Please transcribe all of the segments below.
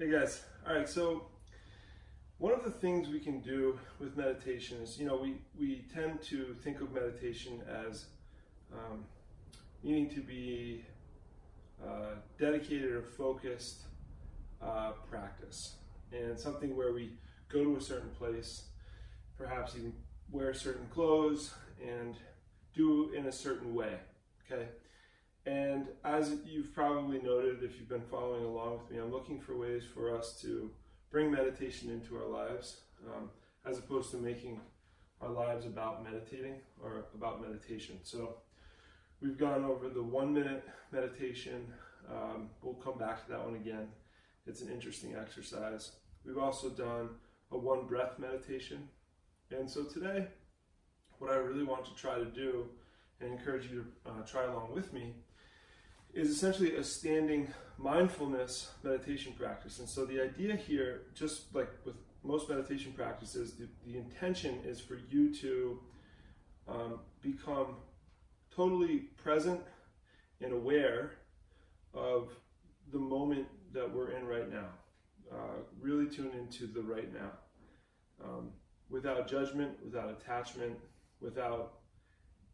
Hey guys, all right, so one of the things we can do with meditation is, you know, we, we tend to think of meditation as um, needing to be uh, dedicated or focused uh, practice and something where we go to a certain place, perhaps even wear certain clothes and do in a certain way, okay? And as you've probably noted, if you've been following along with me, I'm looking for ways for us to bring meditation into our lives um, as opposed to making our lives about meditating or about meditation. So we've gone over the one minute meditation. Um, we'll come back to that one again. It's an interesting exercise. We've also done a one breath meditation. And so today, what I really want to try to do and encourage you to uh, try along with me is essentially a standing mindfulness meditation practice. And so the idea here, just like with most meditation practices, the, the intention is for you to um, become totally present and aware of the moment that we're in right now. Uh, really tune into the right now. Um, without judgment, without attachment, without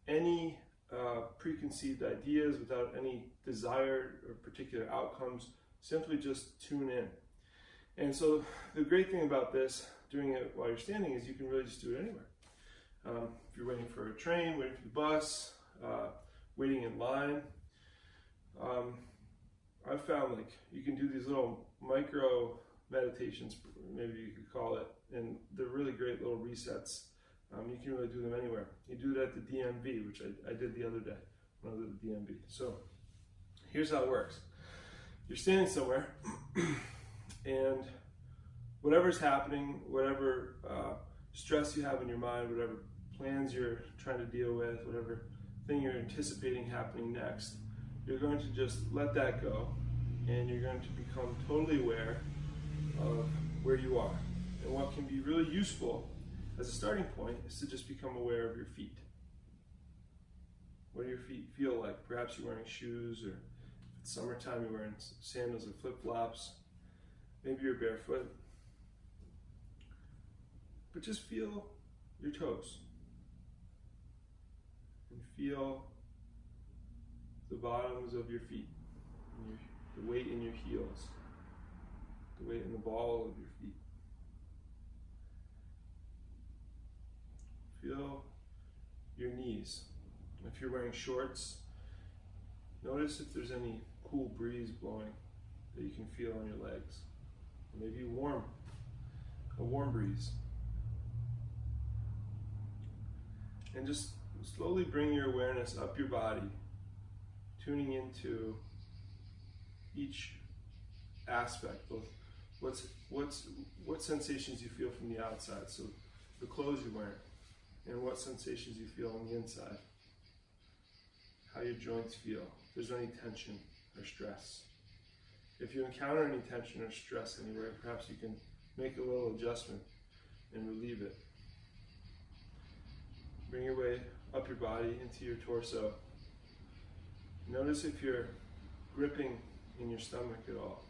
any uh, preconceived ideas, without any desired or particular outcomes, simply just tune in. And so the great thing about this, doing it while you're standing, is you can really just do it anywhere. Um, if you're waiting for a train, waiting for the bus, uh, waiting in line, um, I've found like you can do these little micro meditations, maybe you could call it, and they're really great little resets um, you can really do them anywhere. You do it at the DMV, which I, I did the other day when I was at the DMV. So here's how it works. You're standing somewhere, and whatever's happening, whatever uh, stress you have in your mind, whatever plans you're trying to deal with, whatever thing you're anticipating happening next, you're going to just let that go, and you're going to become totally aware of where you are. And what can be really useful as a starting point is to just become aware of your feet. What do your feet feel like? Perhaps you're wearing shoes, or if it's summertime, you're wearing sandals or flip flops. Maybe you're barefoot. But just feel your toes. And feel the bottoms of your feet, your, the weight in your heels, the weight in the ball of your feet. Feel your knees. If you're wearing shorts, notice if there's any cool breeze blowing that you can feel on your legs. Maybe warm, a warm breeze. And just slowly bring your awareness up your body, tuning into each aspect, both what's what's what sensations you feel from the outside. So the clothes you're wearing and what sensations you feel on the inside. How your joints feel. If there's any tension or stress. If you encounter any tension or stress anywhere, perhaps you can make a little adjustment and relieve it. Bring your way up your body into your torso. Notice if you're gripping in your stomach at all.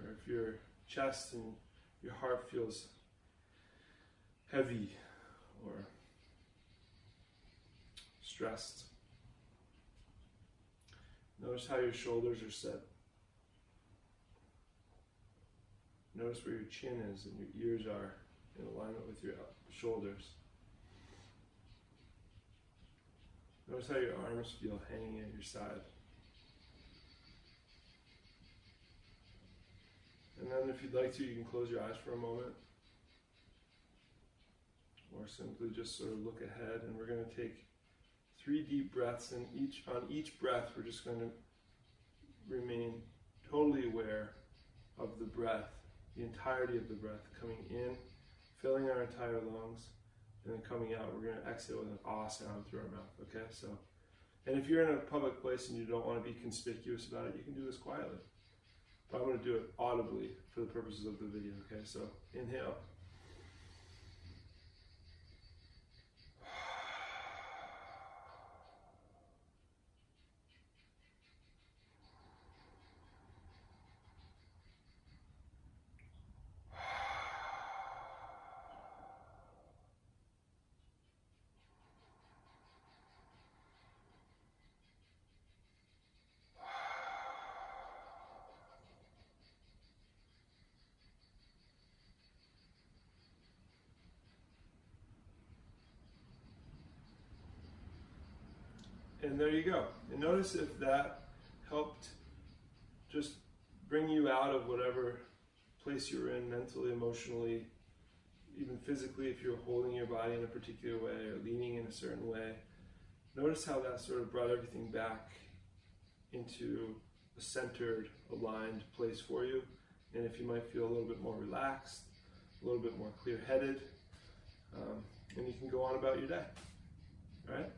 Or if your chest and your heart feels heavy or stressed. Notice how your shoulders are set. Notice where your chin is and your ears are in alignment with your shoulders. Notice how your arms feel hanging at your side. And then if you'd like to, you can close your eyes for a moment or simply just sort of look ahead and we're going to take three deep breaths and each on each breath we're just going to remain totally aware of the breath the entirety of the breath coming in filling our entire lungs and then coming out. We're going to exhale with an ah sound through our mouth okay? So and if you're in a public place and you don't want to be conspicuous about it you can do this quietly. But i'm going to do it audibly for the purposes of the video okay? So inhale and there you go. And notice if that helped just bring you out of whatever place you're in mentally, emotionally, even physically, if you're holding your body in a particular way or leaning in a certain way. Notice how that sort of brought everything back into a centered, aligned place for you. And if you might feel a little bit more relaxed, a little bit more clear headed, um, and you can go on about your day. All right?